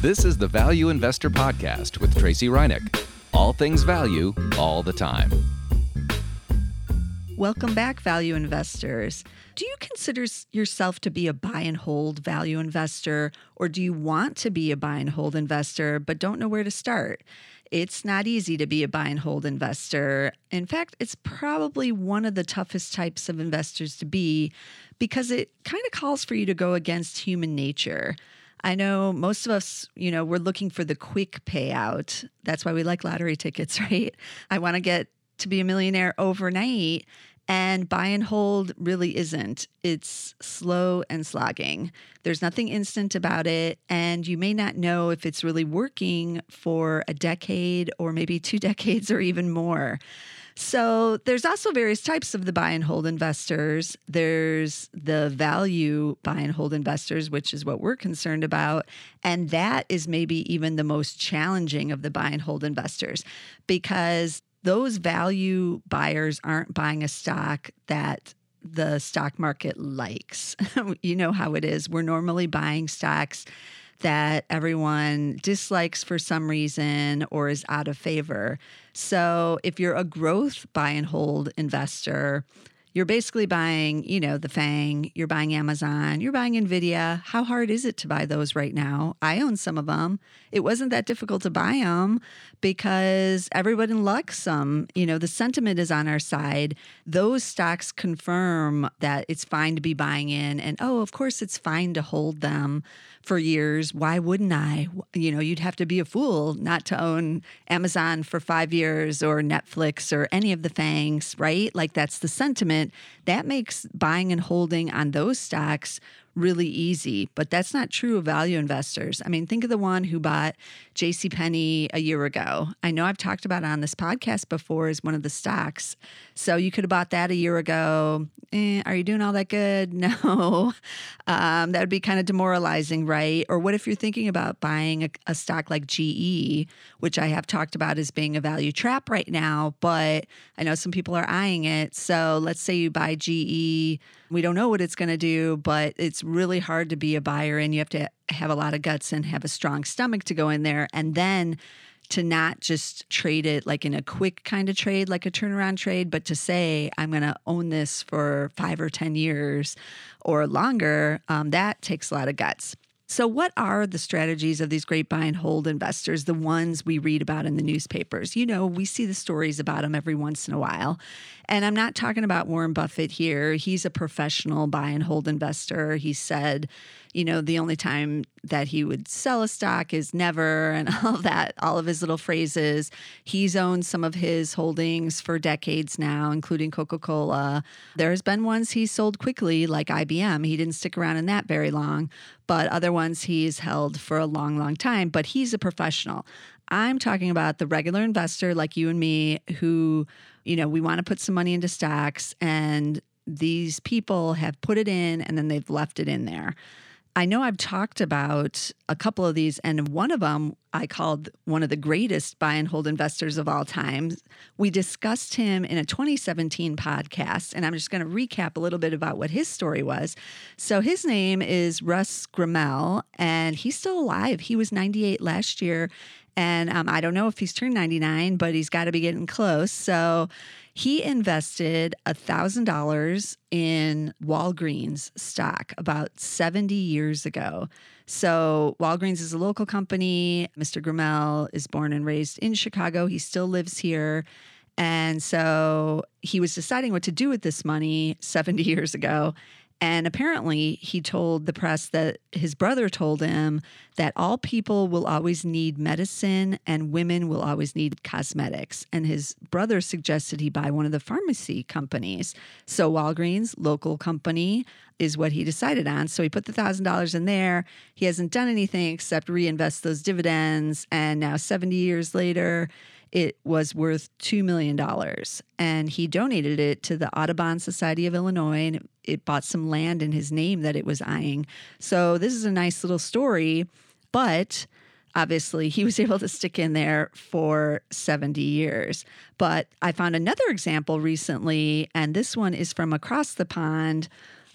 This is the Value Investor Podcast with Tracey Ryniec. All things value, all the time. Welcome back, value investors. Do you consider yourself to be a buy and hold value investor, or do you want to be a buy and hold investor but don't know where to start? It's not easy to be a buy and hold investor. In fact, it's probably one of the toughest types of investors to be because it kind of calls for you to go against human nature. I know most of us, you know, we're looking for the quick payout. That's why we like lottery tickets, right? I want to get to be a millionaire overnight. And buy and hold really isn't. It's slow and slogging. There's nothing instant about it. And you may not know if it's really working for a decade or maybe two decades or even more. So there's also various types of the buy and hold investors. There's the value buy and hold investors, which is what we're concerned about. And that is maybe even the most challenging of the buy and hold investors because those value buyers aren't buying a stock that the stock market likes. you know how it is. We're normally buying stocks that everyone dislikes for some reason or is out of favor. So if you're a growth buy and hold investor, you're basically buying, you know, the FANG, you're buying Amazon, you're buying Nvidia. How hard is it to buy those right now? I own some of them. It wasn't that difficult to buy them because everybody likes them. You know, the sentiment is on our side. Those stocks confirm that it's fine to be buying in and oh, of course it's fine to hold them for years. Why wouldn't I? You know, you'd have to be a fool not to own Amazon for 5 years or Netflix or any of the FANGs, right? Like that's the sentiment that makes buying and holding on those stocks really easy, but that's not true of value investors. I mean, think of the one who bought J.C. Penney a year ago. I know I've talked about it on this podcast before as one of the stocks. So you could have bought that a year ago. Eh, are you doing all that good? No. Um, that would be kind of demoralizing, right? Or what if you're thinking about buying a, a stock like GE, which I have talked about as being a value trap right now, but I know some people are eyeing it. So let's say you buy GE. We don't know what it's going to do, but it's really hard to be a buyer and you have to have a lot of guts and have a strong stomach to go in there. And then to not just trade it like in a quick kind of trade, like a turnaround trade, but to say, I'm going to own this for five or 10 years or longer, um, that takes a lot of guts. So, what are the strategies of these great buy and hold investors, the ones we read about in the newspapers? You know, we see the stories about them every once in a while. And I'm not talking about Warren Buffett here. He's a professional buy and hold investor. He said, you know, the only time that he would sell a stock is never, and all of that, all of his little phrases. He's owned some of his holdings for decades now, including Coca Cola. There's been ones he sold quickly, like IBM. He didn't stick around in that very long, but other ones he's held for a long, long time. But he's a professional. I'm talking about the regular investor like you and me who you know, we want to put some money into stocks and these people have put it in and then they've left it in there. I know I've talked about a couple of these, and one of them I called one of the greatest buy and hold investors of all time. We discussed him in a 2017 podcast, and I'm just going to recap a little bit about what his story was. So, his name is Russ Gremel, and he's still alive. He was 98 last year, and um, I don't know if he's turned 99, but he's got to be getting close. So he invested $1,000 in Walgreens stock about 70 years ago. So Walgreens is a local company. Mr. Gremel is born and raised in Chicago. He still lives here. And so he was deciding what to do with this money 70 years ago. And apparently, he told the press that his brother told him that all people will always need medicine and women will always need cosmetics. And his brother suggested he buy one of the pharmacy companies. So, Walgreens, local company, is what he decided on. So, he put the $1,000 in there. He hasn't done anything except reinvest those dividends. And now, 70 years later, it was worth $2 million. And he donated it to the Audubon Society of Illinois and it bought some land in his name that it was eyeing. So this is a nice little story, but obviously he was able to stick in there for 70 years. But I found another example recently, and this one is from across the pond.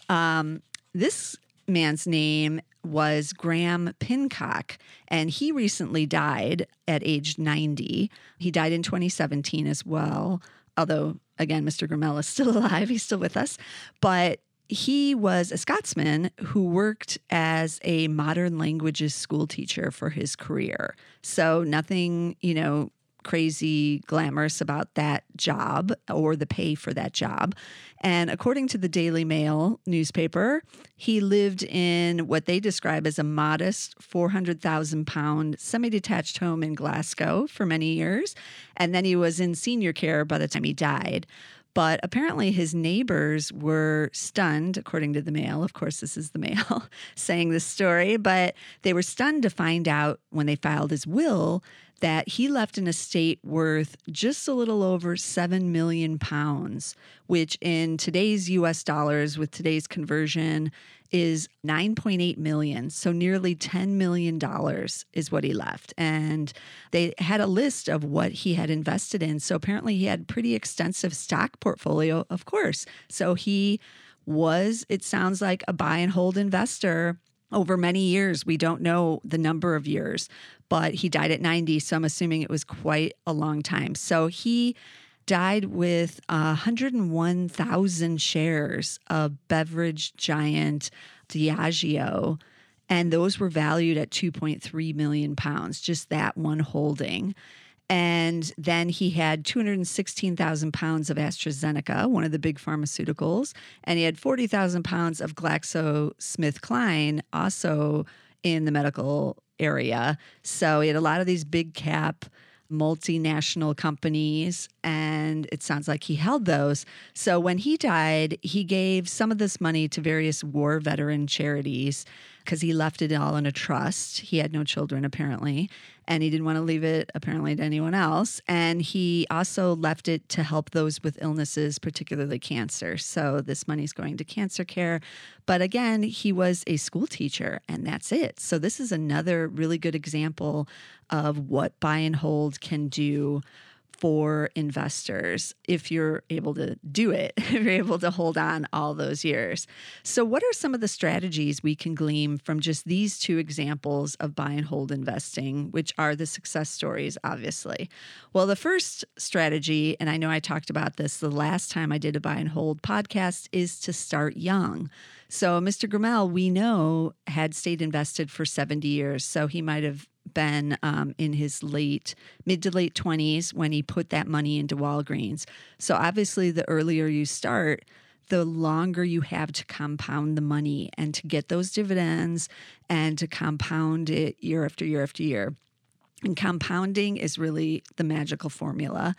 Um, this man's name was Graham Pincock, and he recently died at age 90. He died in 2017 as well, although, again, Mr. Gremel is still alive. He's still with us. But he was a Scotsman who worked as a modern languages school teacher for his career. So, nothing, you know, crazy glamorous about that job or the pay for that job. And according to the Daily Mail newspaper, he lived in what they describe as a modest 400,000 pound semi detached home in Glasgow for many years. And then he was in senior care by the time he died. But apparently, his neighbors were stunned, according to the Mail. Of course, this is the Mail saying this story, but they were stunned to find out when they filed his will that he left an estate worth just a little over 7 million pounds, which in today's US dollars with today's conversion is 9.8 million. So nearly 10 million dollars is what he left. And they had a list of what he had invested in. So apparently he had pretty extensive stock portfolio, of course. So he was it sounds like a buy and hold investor over many years. We don't know the number of years, but he died at 90. So I'm assuming it was quite a long time. So he died with 101,000 shares of beverage giant Diageo. And those were valued at 2.3 million pounds, just that one holding. And then he had 216,000 pounds of AstraZeneca, one of the big pharmaceuticals. And he had 40,000 pounds of GlaxoSmithKline, also in the medical area. So he had a lot of these big cap multinational companies, and it sounds like he held those. So when he died, he gave some of this money to various war veteran charities because he left it all in a trust. He had no children, apparently, and he didn't want to leave it, apparently, to anyone else. And he also left it to help those with illnesses, particularly cancer. So this money's going to cancer care. But again, he was a school teacher, and that's it. So this is another really good example of what buy and hold can do for investors if you're able to do it, if you're able to hold on all those years. So, what are some of the strategies we can glean from just these two examples of buy and hold investing, which are the success stories, obviously? Well, the first strategy, and I know I talked about this the last time I did a buy and hold podcast, is to start young. So, Mr. Gremel, we know, had stayed invested for 70 years. So, he might have been um, in his late, mid to late 20s when he put that money into Walgreens. So obviously, the earlier you start, the longer you have to compound the money and to get those dividends and to compound it year after year after year. And compounding is really the magical formula.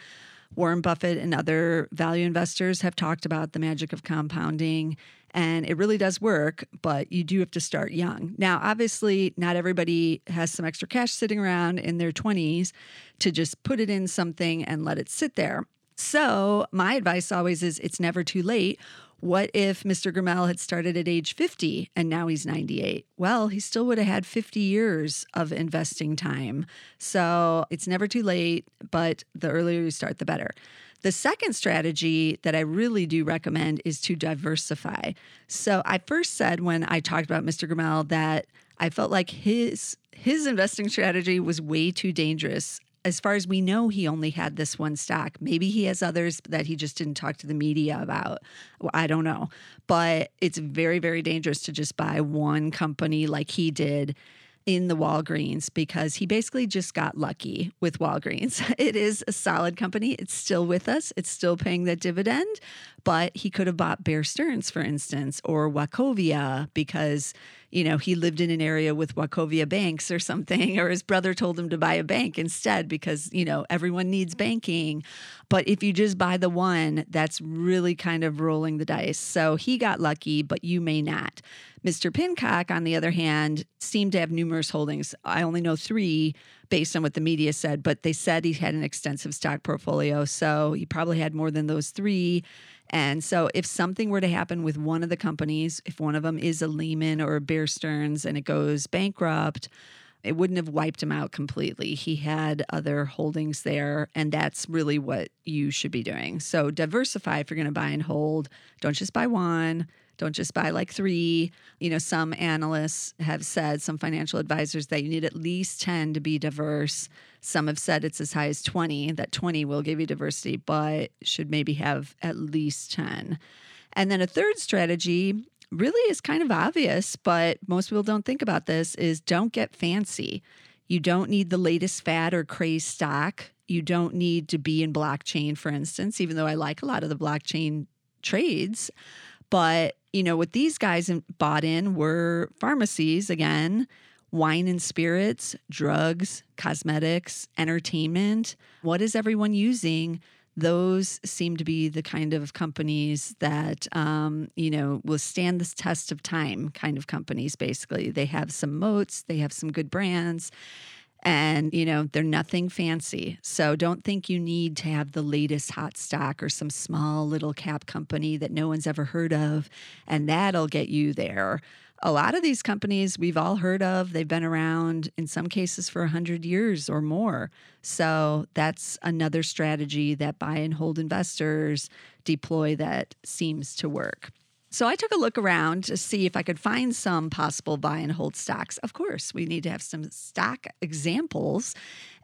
Warren Buffett and other value investors have talked about the magic of compounding and it really does work, but you do have to start young. Now, obviously, not everybody has some extra cash sitting around in their 20s to just put it in something and let it sit there. So, my advice always is it's never too late. What if Mr. Gremel had started at age 50 and now he's 98? Well, he still would have had 50 years of investing time. So it's never too late, but the earlier you start, the better. The second strategy that I really do recommend is to diversify. So I first said when I talked about Mr. Gremel that I felt like his his investing strategy was way too dangerous. As far as we know, he only had this one stock. Maybe he has others that he just didn't talk to the media about. Well, I don't know. But it's very, very dangerous to just buy one company like he did in the Walgreens because he basically just got lucky with Walgreens. It is a solid company. It's still with us. It's still paying that dividend, but he could have bought Bear Stearns, for instance, or Wachovia because you know, he lived in an area with Wachovia banks or something, or his brother told him to buy a bank instead because, you know, everyone needs banking. But if you just buy the one, that's really kind of rolling the dice. So he got lucky, but you may not. Mr. Pincock, on the other hand, seemed to have numerous holdings. I only know three based on what the media said, but they said he had an extensive stock portfolio. So he probably had more than those three. And so, if something were to happen with one of the companies, if one of them is a Lehman or a Bear Stearns and it goes bankrupt, it wouldn't have wiped him out completely. He had other holdings there, and that's really what you should be doing. So, diversify if you're going to buy and hold. Don't just buy one. Don't just buy like three. You know, some analysts have said, some financial advisors, that you need at least 10 to be diverse. Some have said it's as high as 20, that 20 will give you diversity, but should maybe have at least 10. And then a third strategy really is kind of obvious, but most people don't think about this is don't get fancy. You don't need the latest fad or craze stock. You don't need to be in blockchain, for instance, even though I like a lot of the blockchain trades. But, you know, what these guys bought in were pharmacies again, wine and spirits, drugs, cosmetics, entertainment. What is everyone using? those seem to be the kind of companies that um, you know will stand this test of time kind of companies basically they have some moats they have some good brands and you know they're nothing fancy so don't think you need to have the latest hot stock or some small little cap company that no one's ever heard of and that'll get you there a lot of these companies we've all heard of. They've been around in some cases for 100 years or more. So that's another strategy that buy and hold investors deploy that seems to work. So I took a look around to see if I could find some possible buy and hold stocks. Of course, we need to have some stock examples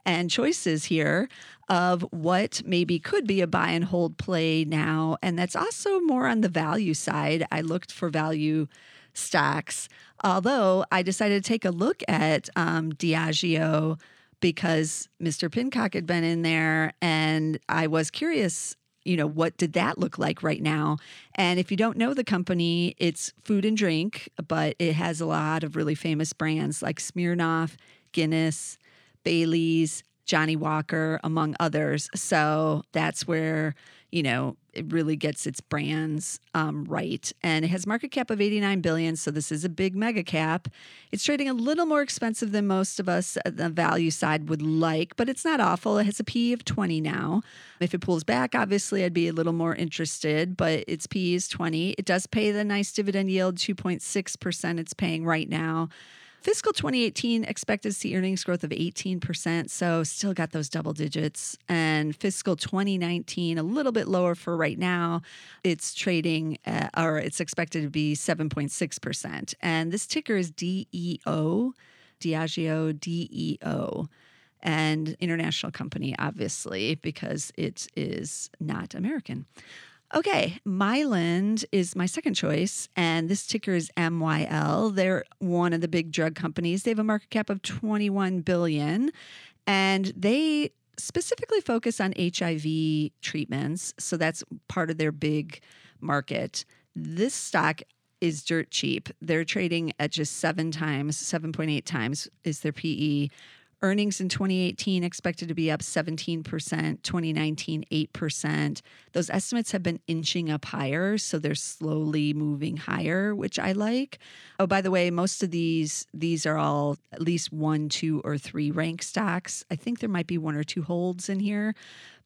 and choices here of what maybe could be a buy and hold play now. And that's also more on the value side. I looked for value stocks. Although I decided to take a look at um, Diageo because Mr. Pincock had been in there and I was curious, you know, what did that look like right now? And if you don't know the company, it's food and drink, but it has a lot of really famous brands like Smirnoff, Guinness, Bailey's, Johnnie Walker, among others. So that's where you know, it really gets its brands um, right. And it has market cap of 89 billion, so this is a big mega cap. It's trading a little more expensive than most of us the value side would like, but it's not awful. It has a P of 20 now. If it pulls back, obviously I'd be a little more interested, but its P is 20. It does pay the nice dividend yield, 2.6% it's paying right now. Fiscal 2018 expected to see earnings growth of 18%, so still got those double digits. And fiscal 2019, a little bit lower for right now. It's trading, uh, or it's expected to be 7.6%. And this ticker is DEO, Diageo DEO and international company, obviously, because it is not American. Okay, Mylan is my second choice, and this ticker is MYL. They're one of the big drug companies. They have a market cap of 21 billion, and they specifically focus on HIV treatments. So that's part of their big market. This stock is dirt cheap. They're trading at just seven times, 7.8 times is their PE. Earnings in 2018 expected to be up 17%, 2019 8%. Those estimates have been inching up higher, so they're slowly moving higher, which I like. Oh, by the way, most of these these are all at least 1, 2 or 3 rank stocks. I think there might be one or two holds in here,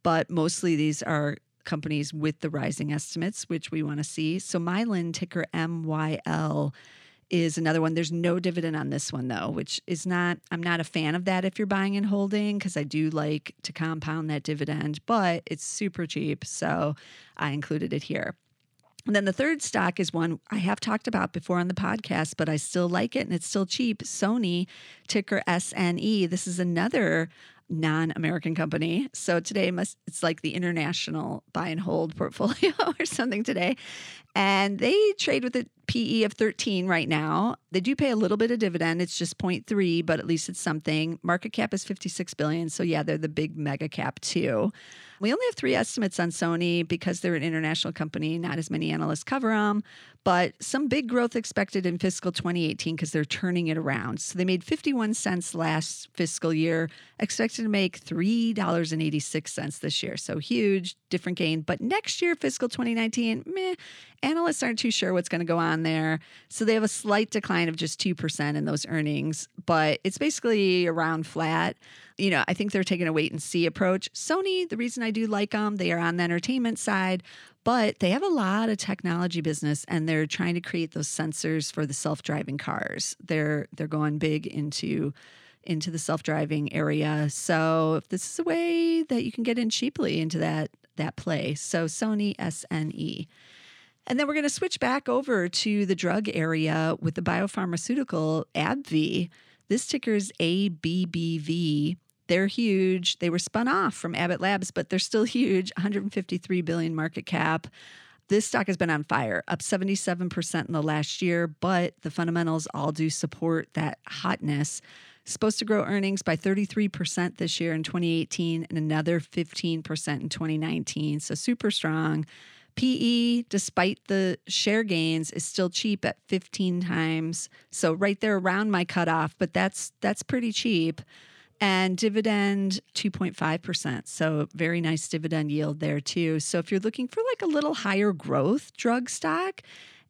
but mostly these are companies with the rising estimates, which we want to see. So Mylan ticker MYL is another one. There's no dividend on this one though, which is not I'm not a fan of that if you're buying and holding because I do like to compound that dividend, but it's super cheap, so I included it here. And then the third stock is one I have talked about before on the podcast, but I still like it and it's still cheap. Sony, ticker SNE. This is another non-American company. So today must it's like the international buy and hold portfolio or something today. And they trade with a PE of 13 right now. They do pay a little bit of dividend. It's just 0.3, but at least it's something. Market cap is 56 billion. So yeah, they're the big mega cap too. We only have three estimates on Sony because they're an international company. Not as many analysts cover them, but some big growth expected in fiscal 2018 because they're turning it around. So they made 51 cents last fiscal year, expected to make $3.86 this year. So huge, different gain. But next year, fiscal 2019, meh, analysts aren't too sure what's going to go on there. So they have a slight decline of just 2% in those earnings, but it's basically around flat. You know, I think they're taking a wait and see approach. Sony, the reason I do like them, they are on the entertainment side, but they have a lot of technology business and they're trying to create those sensors for the self-driving cars. They're they're going big into into the self-driving area. So if this is a way that you can get in cheaply into that that play. So Sony SNE. And then we're going to switch back over to the drug area with the biopharmaceutical AbbVie. This ticker is ABBV. They're huge. They were spun off from Abbott Labs, but they're still huge 153 billion market cap. This stock has been on fire, up 77% in the last year, but the fundamentals all do support that hotness. Supposed to grow earnings by 33% this year in 2018 and another 15% in 2019. So super strong. PE, despite the share gains, is still cheap at 15 times. So right there around my cutoff, but that's that's pretty cheap and dividend 2.5%. So, very nice dividend yield there, too. So, if you're looking for like a little higher growth drug stock,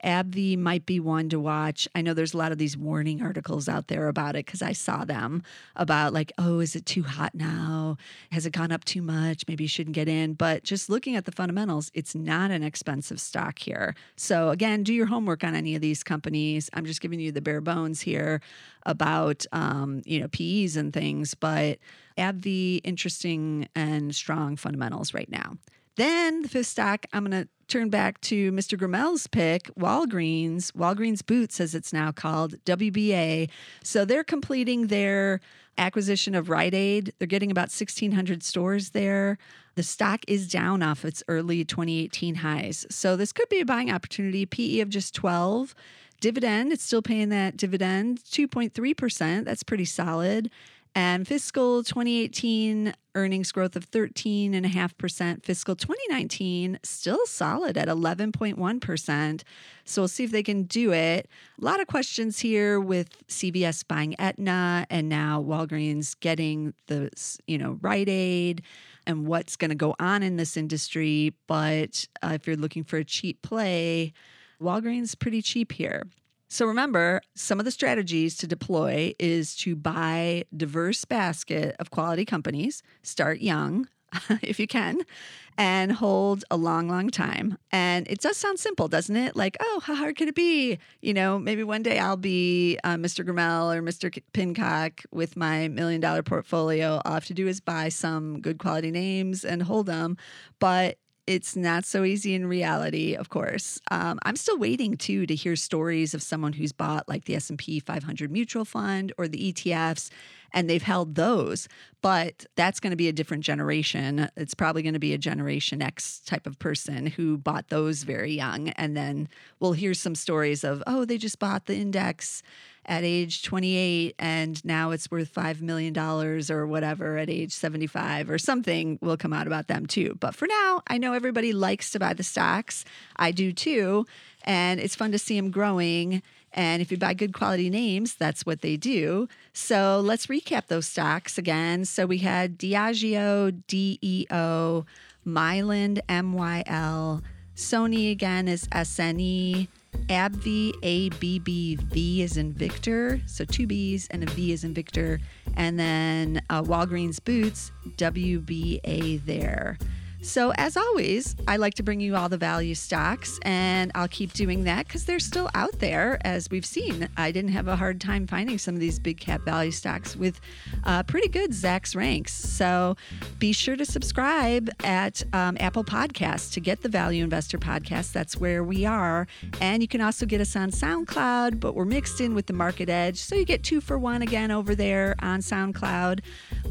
AbbVie might be one to watch. I know there's a lot of these warning articles out there about it because I saw them about like, oh, is it too hot now? Has it gone up too much? Maybe you shouldn't get in. But just looking at the fundamentals, it's not an expensive stock here. So again, do your homework on any of these companies. I'm just giving you the bare bones here about um, you know PEs and things, but AbbVie interesting and strong fundamentals right now. Then the fifth stock, I'm going to turn back to Mr. Gremel's pick, Walgreens, Walgreens Boots, as it's now called, WBA. So they're completing their acquisition of Rite Aid. They're getting about 1,600 stores there. The stock is down off its early 2018 highs. So this could be a buying opportunity. PE of just 12. Dividend, it's still paying that dividend, 2.3%. That's pretty solid and fiscal 2018 earnings growth of 13.5%. Fiscal 2019 still solid at 11.1%. So we'll see if they can do it. A lot of questions here with CVS buying Aetna and now Walgreens getting the, you know, Rite Aid and what's going to go on in this industry. But uh, if you're looking for a cheap play, Walgreens pretty cheap here. So remember, some of the strategies to deploy is to buy diverse basket of quality companies, start young if you can, and hold a long, long time. And it does sound simple, doesn't it? Like, oh, how hard could it be? You know, maybe one day I'll be uh, Mr. Gremel or Mr. Pincock with my million dollar portfolio. All I have to do is buy some good quality names and hold them. But it's not so easy in reality of course. Um, i'm still waiting too to hear stories of someone who's bought like the s&p 500 mutual fund or the etfs and they've held those but that's going to be a different generation it's probably going to be a generation x type of person who bought those very young and then we'll hear some stories of oh they just bought the index at age 28 and now it's worth $5 million or whatever at age 75 or something will come out about them too. But for now, I know everybody likes to buy the stocks. I do too. And it's fun to see them growing. And if you buy good quality names, that's what they do. So let's recap those stocks again. So we had Diageo, DEO, Mylan, MYL, Sony again is SNE. AbbVie, A B B V is in Victor. So two B's and a V is in Victor. And then uh, Walgreens Boots, WBA there. So, as always, I like to bring you all the value stocks, and I'll keep doing that because they're still out there, as we've seen. I didn't have a hard time finding some of these big cap value stocks with uh, pretty good Zacks ranks. So, be sure to subscribe at um, Apple Podcasts to get the Value Investor podcast. That's where we are. And you can also get us on SoundCloud, but we're mixed in with the Market Edge. So, you get two for one again over there on SoundCloud,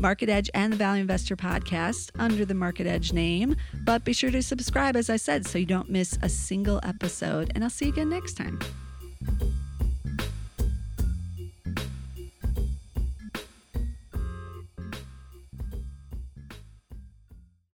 Market Edge and the Value Investor podcast under the Market Edge name. But be sure to subscribe, as I said, so you don't miss a single episode. And I'll see you again next time.